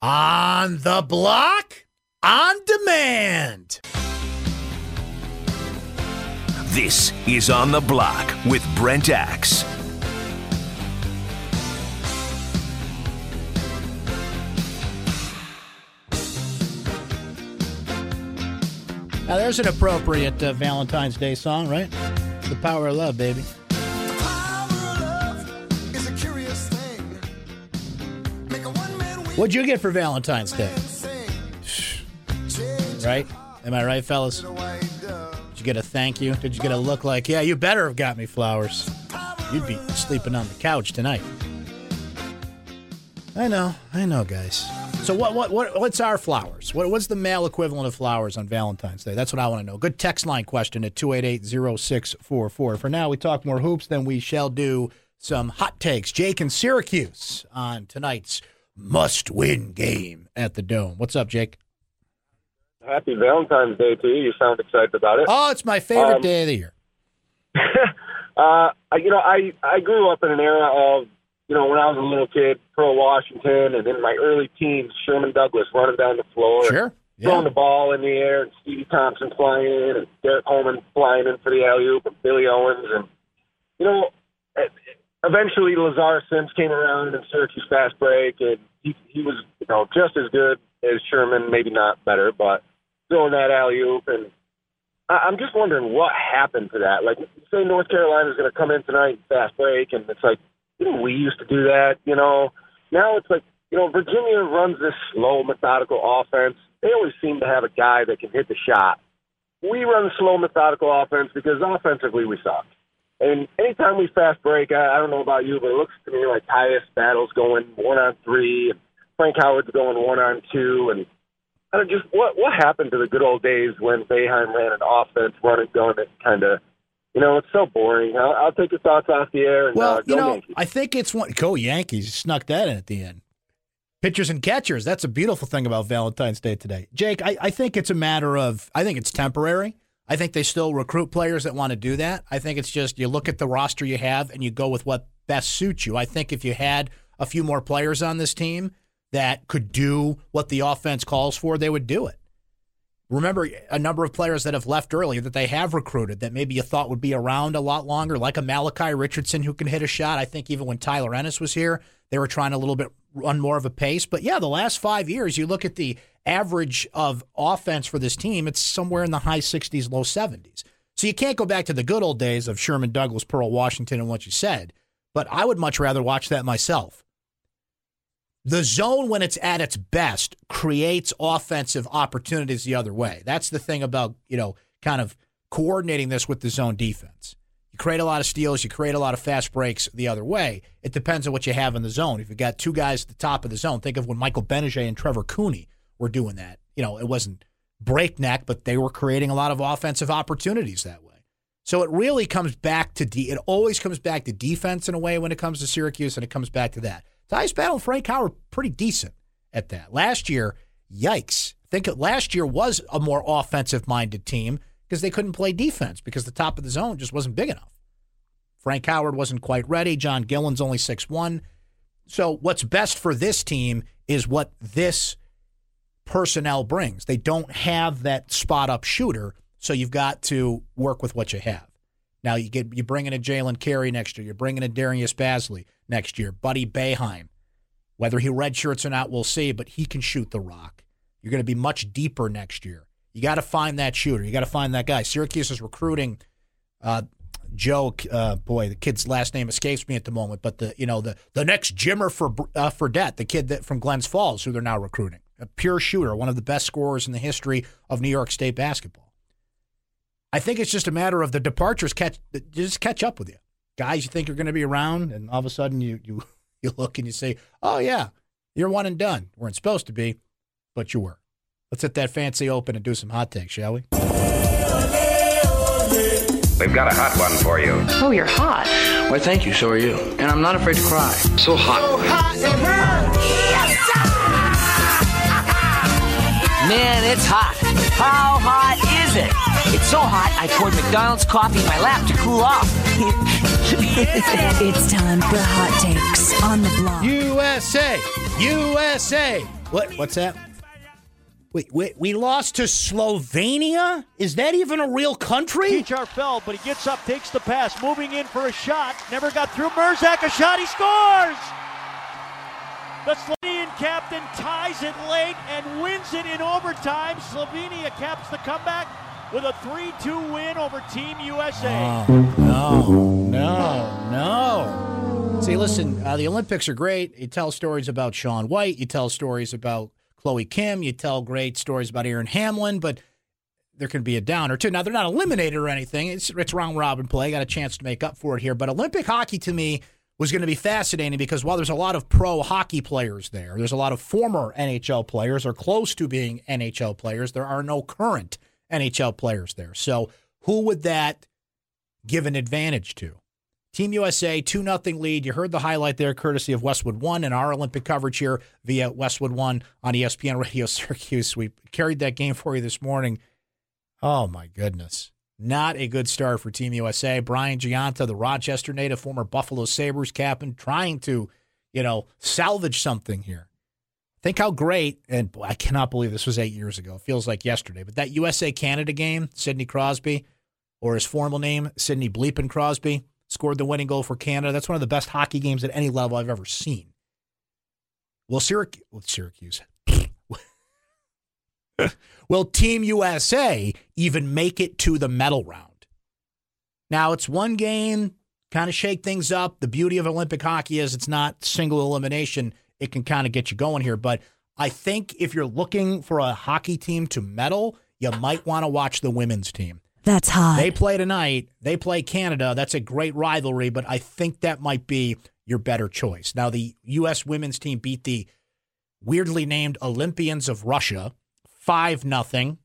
On the block, on demand. This is On the Block with Brent Axe. Now, there's an appropriate uh, Valentine's Day song, right? The Power of Love, baby. What'd you get for Valentine's Day? Right? Am I right, fellas? Did you get a thank you? Did you get a look like, yeah, you better have got me flowers? You'd be sleeping on the couch tonight. I know, I know, guys. So what what what what's our flowers? What what's the male equivalent of flowers on Valentine's Day? That's what I want to know. Good text line question at 288-0644. For now, we talk more hoops, then we shall do some hot takes. Jake in Syracuse on tonight's must-win game at the Dome. What's up, Jake? Happy Valentine's Day to you. You sound excited about it. Oh, it's my favorite Um, day of the year. uh, you know, I I grew up in an era of, you know, when I was a little kid, Pearl Washington, and in my early teens, Sherman Douglas running down the floor, Sure. throwing the ball in the air, and Stevie Thompson flying in, and Derrick Coleman flying in for the alley oop, and Billy Owens, and you know, eventually Lazar Sims came around in Syracuse fast break, and he he was, you know, just as good as Sherman, maybe not better, but throwing that alley oop and I- I'm just wondering what happened to that. Like, say North Carolina's going to come in tonight and fast break, and it's like, know, we used to do that. You know, now it's like, you know, Virginia runs this slow, methodical offense. They always seem to have a guy that can hit the shot. We run slow, methodical offense because offensively we suck. And anytime we fast break, I, I don't know about you, but it looks to me like Tyus Battle's going one on three, and Frank Howard's going one on two, and I don't just what what happened to the good old days when Boeheim ran an offense, run and gun, and kind of, you know, it's so boring. I'll, I'll take your thoughts off the air. And, Well, uh, you know, Yankees. I think it's one. Go Yankees! Snuck that in at the end. Pitchers and catchers. That's a beautiful thing about Valentine's Day today. Jake, I, I think it's a matter of. I think it's temporary. I think they still recruit players that want to do that. I think it's just you look at the roster you have and you go with what best suits you. I think if you had a few more players on this team that could do what the offense calls for, they would do it. Remember a number of players that have left early that they have recruited that maybe you thought would be around a lot longer, like a Malachi Richardson who can hit a shot. I think even when Tyler Ennis was here, they were trying a little bit run more of a pace. But yeah, the last five years, you look at the average of offense for this team, it's somewhere in the high 60s, low 70s. So you can't go back to the good old days of Sherman Douglas, Pearl Washington, and what you said. But I would much rather watch that myself. The zone, when it's at its best, creates offensive opportunities the other way. That's the thing about, you know, kind of coordinating this with the zone defense. You create a lot of steals, you create a lot of fast breaks the other way. It depends on what you have in the zone. If you've got two guys at the top of the zone, think of when Michael Gbinije and Trevor Cooney were doing that. You know, it wasn't breakneck, but they were creating a lot of offensive opportunities that way. So it really comes back to de- it always comes back to defense in a way when it comes to Syracuse, and it comes back to that. Tyus Battle and Frank Howard pretty decent at that. Last year, yikes. Think last year was a more offensive minded team because they couldn't play defense because the top of the zone just wasn't big enough. Frank Howard wasn't quite ready. John Gillon's only six one. So what's best for this team is what this personnel brings. They don't have that spot up shooter, so you've got to work with what you have. Now you get you bring in a Jalen Carey next year. You're bringing in Darius Bazley next year. Buddy Boeheim, whether he redshirts or not, we'll see. But he can shoot the rock. You're going to be much deeper next year. You got to find that shooter. You got to find that guy. Syracuse is recruiting uh, Joe. Uh, boy, the kid's last name escapes me at the moment. But the you know the the next Jimmer for uh, Fredette, the kid that from Glens Falls, who they're now recruiting, a pure shooter, one of the best scorers in the history of New York State basketball. I think it's just a matter of the departures catch just catch up with you. Guys you think you're going to be around, and all of a sudden you you you look and you say, "Oh yeah, you're one and done." Weren't supposed to be, but you were. Let's hit that fancy open and do some hot takes, shall we? We've got a hot one for you. Oh, you're hot. Why, thank you. So are you. And I'm not afraid to cry. So hot. So hot and yes, Man, it's hot. How hot is is it? It's so hot, I poured McDonald's coffee in my lap to cool off. It's time for hot takes on the block. USA, USA. What? What's that? Wait, wait, we lost to Slovenia? Is that even a real country? Peachar fell, but he gets up, takes the pass, moving in for a shot. Never got through. Mursak, a shot, he scores! The Slovenian captain ties it late and wins it in overtime. Slovenia caps the comeback with a 3 2 win over Team USA. Oh, no, no, no. See, listen, uh, the Olympics are great. You tell stories about Shaun White, you tell stories about Chloe Kim, you tell great stories about Erin Hamlin, but there can be a down or two. Now, they're not eliminated or anything. It's, it's round robin play. Got a chance to make up for it here. But Olympic hockey to me was going to be fascinating because while there's a lot of pro hockey players there, there's a lot of former NHL players or close to being NHL players. There are no current NHL players there. So who would that give an advantage to? Team USA, 2 0 lead. You heard the highlight there, courtesy of Westwood One and our Olympic coverage here via Westwood One on ESPN Radio Syracuse. We carried that game for you this morning. Oh, my goodness. Not a good start for Team USA. Brian Gionta, the Rochester native, former Buffalo Sabres captain, trying to, you know, salvage something here. Think how great, and I cannot believe this was eight years ago. It feels like yesterday. But that USA Canada game, Sidney Crosby, or his formal name, Sidney Bleepin Crosby, scored the winning goal for Canada. That's one of the best hockey games at any level I've ever seen. Will Syracuse, well, Syracuse, will Team USA even make it to the medal round? Now, it's one game, kind of shake things up. The beauty of Olympic hockey is it's not single elimination. It can kind of get you going here. But I think if you're looking for a hockey team to medal, you might want to watch the women's team. That's hot. They play tonight. They play Canada. That's a great rivalry, but I think that might be your better choice. Now, the U.S. women's team beat the weirdly named Olympians of Russia 5 nothing.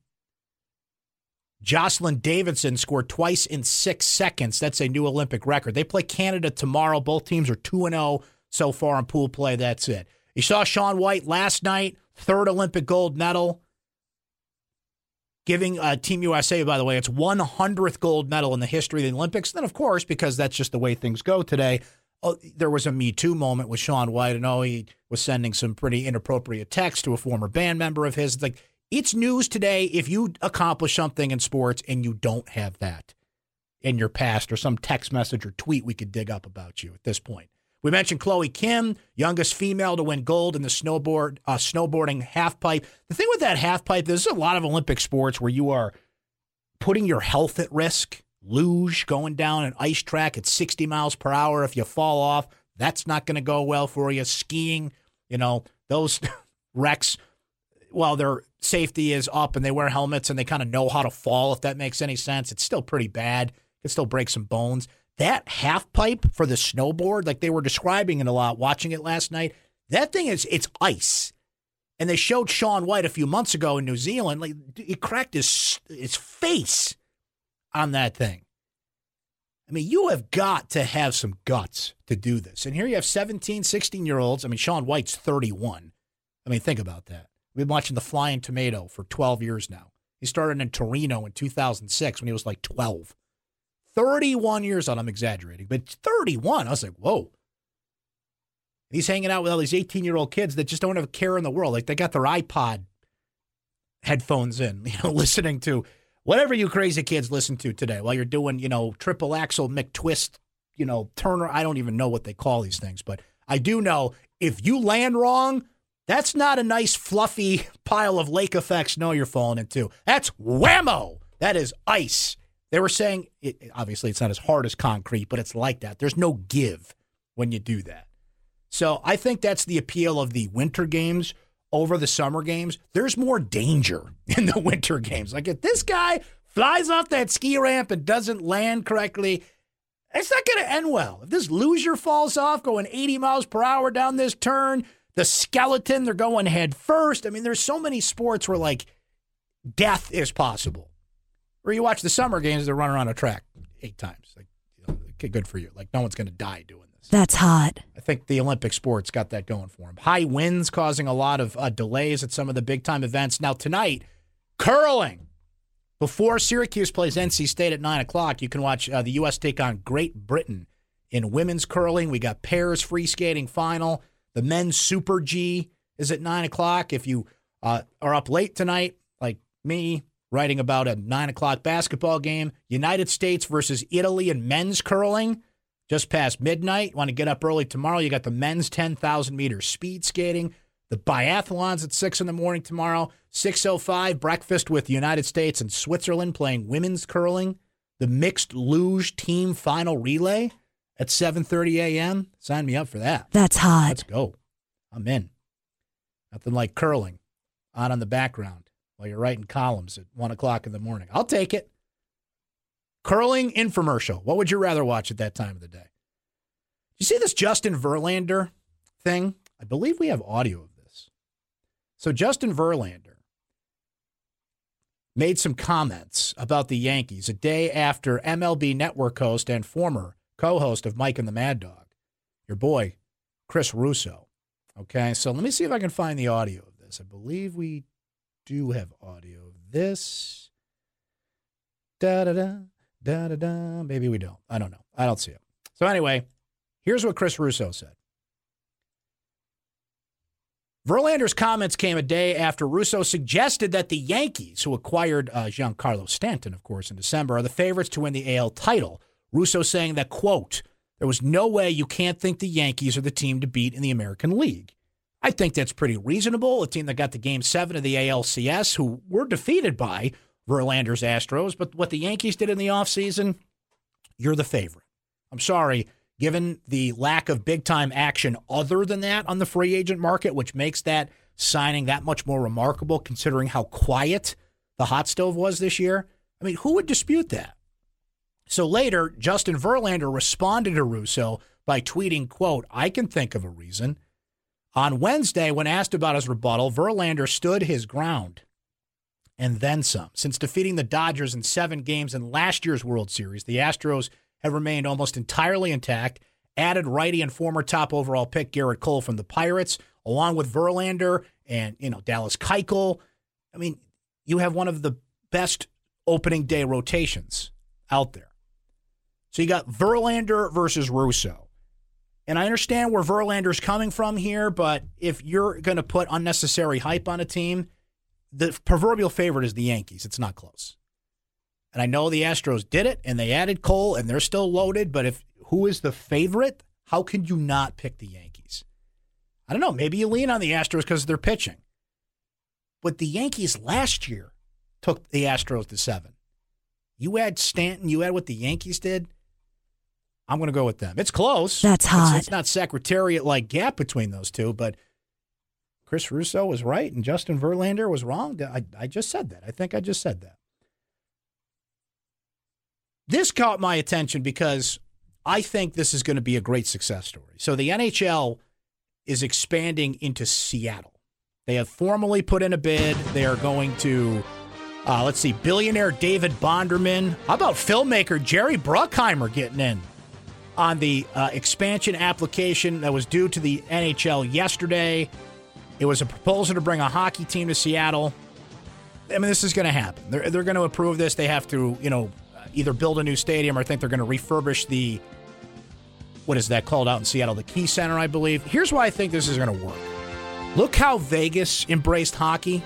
Jocelyn Davidson scored twice in six seconds. That's a new Olympic record. They play Canada tomorrow. Both teams are 2 0 so far in pool play. That's it. You saw Shaun White last night, third Olympic gold medal giving uh, Team USA, by the way, its 100th gold medal in the history of the Olympics. Then, of course, because that's just the way things go today, oh, there was a Me Too moment with Shaun White. and oh, he was sending some pretty inappropriate text to a former band member of his. It's like, it's news today if you accomplish something in sports and you don't have that in your past or some text message or tweet we could dig up about you at this point. We mentioned Chloe Kim, youngest female to win gold in the snowboard uh, snowboarding halfpipe. The thing with that halfpipe, there's a lot of Olympic sports where you are putting your health at risk. Luge, going down an ice track at 60 miles per hour. If you fall off, that's not going to go well for you. Skiing, you know, those wrecks, while their safety is up and they wear helmets and they kind of know how to fall, if that makes any sense, it's still pretty bad. It still break some bones that half pipe for the snowboard, like they were describing it a lot, watching it last night, that thing is it's ice. And they showed Shaun White a few months ago in New Zealand, like he cracked his his face on that thing. I mean, you have got to have some guts to do this. And here you have 17, 16 year olds. I mean, Shaun White's 31. I mean, think about that. We've been watching The Flying Tomato for 12 years now. He started in Torino in 2006 when he was like 12. 31 years old. I'm exaggerating, but 31. I was like, whoa. He's hanging out with all these 18 year old kids that just don't have a care in the world. Like they got their iPod headphones in, you know, listening to whatever you crazy kids listen to today while you're doing, you know, triple axle McTwist, you know, Turner. I don't even know what they call these things, but I do know if you land wrong, that's not a nice fluffy pile of lake effects. No, you're falling into. That's whammo. That is ice. They were saying, it, obviously, it's not as hard as concrete, but it's like that. There's no give when you do that. So I think that's the appeal of the winter games over the summer games. There's more danger in the winter games. Like if this guy flies off that ski ramp and doesn't land correctly, it's not going to end well. If this loser falls off going 80 miles per hour down this turn, the skeleton, they're going head first. I mean, there's so many sports where like death is possible. Or you watch the summer games, they're running around a track eight times. Like, you know, okay, good for you. Like, no one's going to die doing this. That's hot. I think the Olympic sports got that going for them. High winds causing a lot of uh, delays at some of the big time events. Now, tonight, curling. Before Syracuse plays NC State at 9 o'clock, you can watch uh, the U.S. take on Great Britain in women's curling. We got pairs free skating final. The men's Super G is at 9 o'clock. If you uh, are up late tonight, like me, writing about a 9 o'clock basketball game, United States versus Italy in men's curling just past midnight. Want to get up early tomorrow? You got the men's 10,000 meter speed skating. The biathlons at 6 in the morning tomorrow. 6.05, breakfast with the United States and Switzerland playing women's curling. The mixed luge team final relay at 7.30 a.m. Sign me up for that. That's hot. Let's go. I'm in. Nothing like curling on in the background while you're writing columns at 1 o'clock in the morning. I'll take it. Curling infomercial. What would you rather watch at that time of the day? You see this Justin Verlander thing? I believe we have audio of this. So Justin Verlander made some comments about the Yankees a day after MLB Network host and former co-host of Mike and the Mad Dog, your boy Chris Russo. Okay, so let me see if I can find the audio of this. I believe we do have audio of this. Da da da da da da. Maybe we don't. I don't know. I don't see it. So anyway, here's what Chris Russo said. Verlander's comments came a day after Russo suggested that the Yankees, who acquired uh, Giancarlo Stanton, of course, in December, are the favorites to win the AL title. Russo saying that, quote, there was no way you can't think the Yankees are the team to beat in the American League. I think that's pretty reasonable. A team that got the game seven of the ALCS, who were defeated by Verlander's Astros, but what the Yankees did in the offseason, you're the favorite. I'm sorry given the lack of big time action other than that on the free agent market, which makes that signing that much more remarkable considering how quiet the hot stove was this year. I mean, who would dispute that? So later, Justin Verlander responded to Russo by tweeting, quote, I can think of a reason. On Wednesday, when asked about his rebuttal, Verlander stood his ground and then some. Since defeating the Dodgers in seven games in last year's World Series, the Astros have remained almost entirely intact. Added righty and former top overall pick Gerrit Cole from the Pirates, along with Verlander and you know Dallas Keuchel. I mean, you have one of the best opening day rotations out there. So you got Verlander versus Russo. And I understand where Verlander's coming from here, but if you're going to put unnecessary hype on a team, the proverbial favorite is the Yankees. It's not close. And I know the Astros did it and they added Cole and their still loaded, but if who is the favorite, how can you not pick the Yankees? I don't know. Maybe you lean on the Astros because they're pitching. But the Yankees last year took the Astros to seven. You add Stanton, you add what the Yankees did. I'm going to go with them. It's close. That's hot. It's, it's not secretariat like gap between those two, but Chris Russo was right and Justin Verlander was wrong. I, I just said that. I think I just said that. This caught my attention because I think this is going to be a great success story. So the NHL is expanding into Seattle. They have formally put in a bid. They are going to, uh, let's see, billionaire David Bonderman. How about filmmaker Jerry Bruckheimer getting in on the uh, expansion application that was due to the NHL yesterday? It was a proposal to bring a hockey team to Seattle. I mean, this is going to happen. They're, they're going to approve this. They have to, you know, either build a new stadium or think they're going to refurbish the what is that called out in Seattle, the Key Center, I believe. Here's why I think this is going to work. Look how Vegas embraced hockey,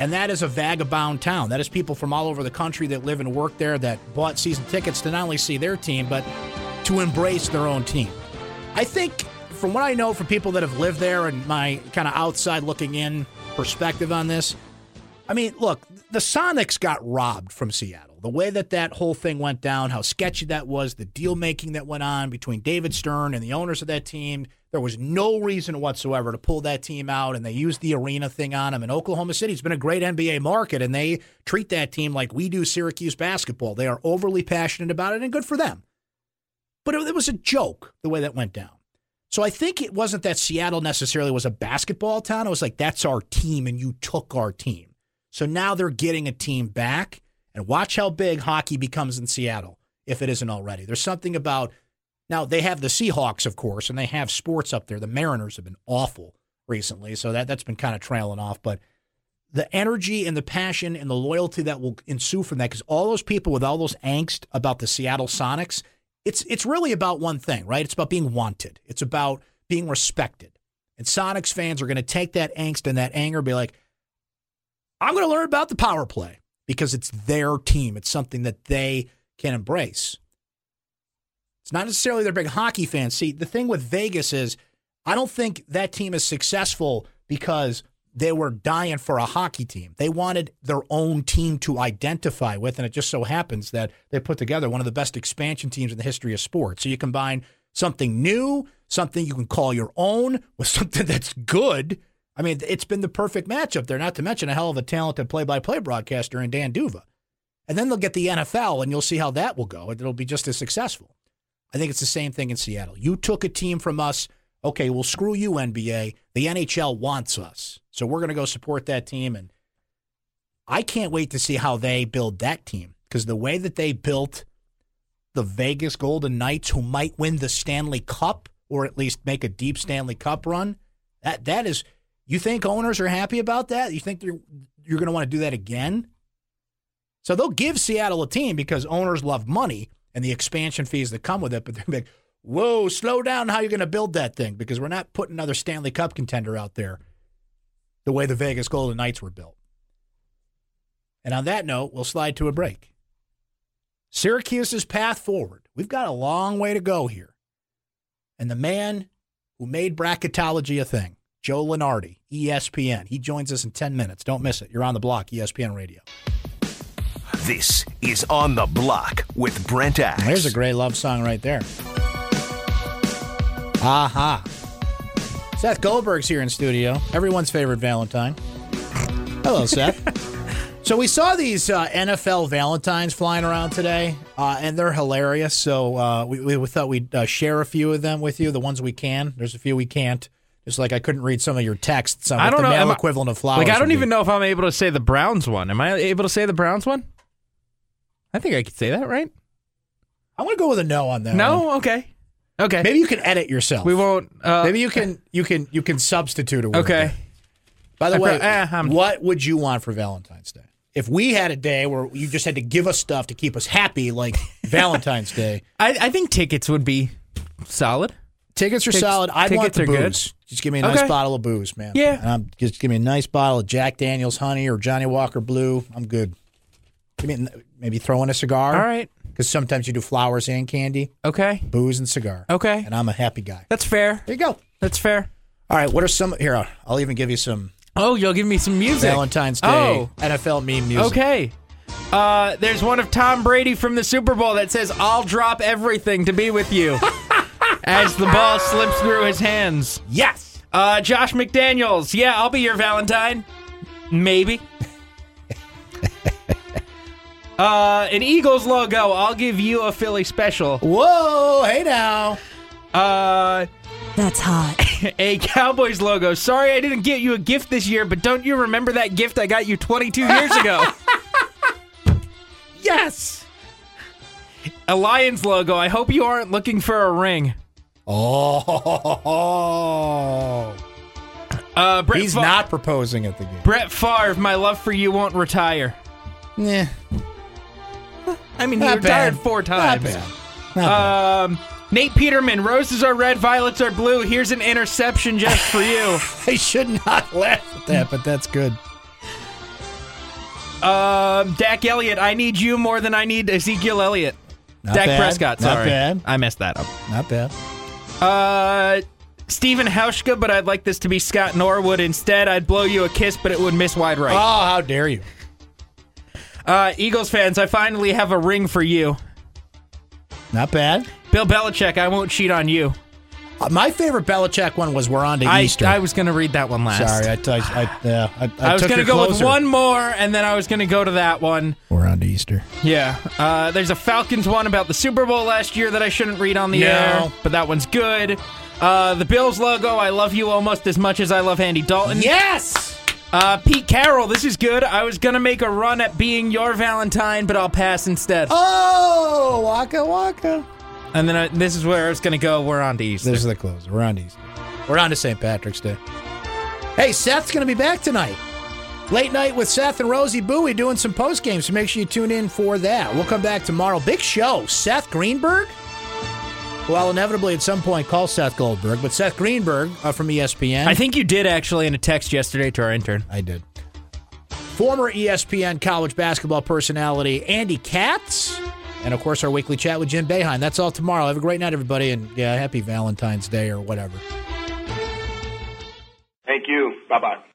and that is a vagabond town. That is people from all over the country that live and work there that bought season tickets to not only see their team, but to embrace their own team. I think, from what I know from people that have lived there and my kind of outside looking in perspective on this, I mean, look, the Sonics got robbed from Seattle the way that that whole thing went down, how sketchy that was, the deal making that went on between David Stern and the owners of that team. There was no reason whatsoever to pull that team out, and they used the arena thing on them. And Oklahoma City's been a great NBA market, and they treat that team like we do Syracuse basketball. They are overly passionate about it, and good for them. But it, was a joke the way that went down. So I think it wasn't that Seattle necessarily was a basketball town. It was like, that's our team, and you took our team. So now they're getting a team back and watch how big hockey becomes in Seattle, if it isn't already. There's something about now they have the Seahawks, of course, and they have sports up there. The Mariners have been awful recently, so that that's been kind of trailing off. But the energy and the passion and the loyalty that will ensue from that because all those people with all those angst about the Seattle Sonics, it's it's really about one thing, right? It's about being wanted. It's about being respected. And Sonics fans are going to take that angst and that anger and be like, I'm going to learn about the power play because it's their team. It's something that they can embrace. It's not necessarily they're big hockey fans. See, the thing with Vegas is I don't think that team is successful because they were dying for a hockey team. They wanted their own team to identify with, and it just so happens that they put together one of the best expansion teams in the history of sports. So you combine something new, something you can call your own, with something that's good. I mean, it's been the perfect matchup there, not to mention a hell of a talented play by play broadcaster in Dan Duva. And then they'll get the NFL, and you'll see how that will go. It'll be just as successful. I think it's the same thing in Seattle. You took a team from us. Okay, well, screw you, NBA. The NHL wants us. So we're going to go support that team. And I can't wait to see how they build that team because the way that they built the Vegas Golden Knights, who might win the Stanley Cup or at least make a deep Stanley Cup run, that that is. You think owners are happy about that? You think you're you're going to want to do that again? So they'll give Seattle a team because owners love money and the expansion fees that come with it. But they're like, whoa, slow down how you're going to build that thing because we're not putting another Stanley Cup contender out there the way the Vegas Golden Knights were built. And on that note, we'll slide to a break. Syracuse's path forward. We've got a long way to go here. And the man who made bracketology a thing, Joe Lunardi, ESPN, he joins us in 10 minutes. Don't miss it. You're on the block, ESPN Radio. This is On the Block with Brent Axe. There's a great love song right there. Aha. Seth Goldberg's here in studio. Everyone's favorite Valentine. Hello, Seth. so we saw these uh, NFL Valentines flying around today, uh, and they're hilarious. So uh, we, we thought we'd uh, share a few of them with you, the ones we can. There's a few we can't. Just like I couldn't read some of your texts I don't the know. male am I- equivalent of flowers. Like I don't would be. even know if I'm able to say the Browns one. Am I able to say the Browns one? I think I could say that, right? I'm going to go with a no on that. one. No. Okay. Okay. Maybe you can edit yourself. we won't. Uh, Maybe you can you can you can substitute a word. Okay. there. By the I way, pro- eh, what would you want for Valentine's Day? If we had a day where you just had to give us stuff to keep us happy, like Valentine's Day, I, I think tickets would be solid. tickets are Tickets- solid. I want the are good. booze. Just give me a nice Okay. bottle of booze, man. Yeah. Um, just give me a nice bottle of Jack Daniel's Honey or Johnnie Walker Blue. I'm good. Give me maybe throw in a cigar. All right. Because sometimes you do flowers and candy, Okay. booze and cigar. Okay. And I'm a happy guy. That's fair. There you go. That's fair. All right. What are some here? I'll- I'll even give you some Oh, you'll give me some music. Valentine's Day Oh. NFL meme music. Okay. Uh, there's one of Tom Brady from the Super Bowl that says, I'll drop everything to be with you. as the ball slips through his hands. Yes. Uh, Josh McDaniels, yeah, I'll be your Valentine. Maybe. uh, an Eagles logo, I'll give you a Philly special. Whoa, hey now. Uh, That's hot. a Cowboys logo. Sorry I didn't get you a gift this year, but don't you remember that gift I got you 22 years ago? Yes. a Lions logo. I hope you aren't looking for a ring. Oh. Uh, Brett He's Fa- not proposing at the game. Brett Favre, my love for you won't retire. Yeah. I mean, he Not retired bad. four Not times. bad. Not bad. Um, Nate Peterman, roses are red, violets are blue. Here's an interception just for you. I should not laugh at that, but that's good. Um, Dak Elliott, I need you more than I need Ezekiel Elliott. Not Dak bad. Prescott, Not sorry. bad. I messed that up. Not bad. Uh, Stephen Hauschka, but I'd like this to be Scott Norwood. Instead, I'd blow you a kiss, but it would miss wide right. Oh, how dare you? Uh, Eagles fans, I finally have a ring for you. Not bad. Bill Belichick, I won't cheat on you. Uh, my favorite Belichick one was we're on to I, Easter. I was going to read that one last. Sorry, I, I, I, I, I, I was going to go with one more, and then I was going to go to that one. We're on to Easter. Yeah. Uh, there's a Falcons one about the Super Bowl last year that I shouldn't read on the No. air, but that one's good. Uh, the Bills logo, I love you almost as much as I love Andy Dalton. Yes. Uh, Pete Carroll, this is good. I was going to make a run at being your Valentine, but I'll pass instead. Oh, waka waka. And then I, this is where it's going to go. We're on to Easter. This is the closer. We're on to Easter. We're on to St. Patrick's Day. Hey, Seth's going to be back tonight. Late night with Seth and Rosie Bowie doing some post games, so make sure you tune in for that. We'll come back tomorrow. Big show. Seth Greenberg. Well, inevitably at some point call Seth Goldberg, but Seth Greenberg uh, from ESPN. I think you did actually in a text yesterday to our intern. I did. Former ESPN college basketball personality Andy Katz. And of course, our weekly chat with Jim Boeheim. That's all tomorrow. Have a great night, everybody, and yeah, happy Valentine's Day or whatever. Thank you. Bye bye.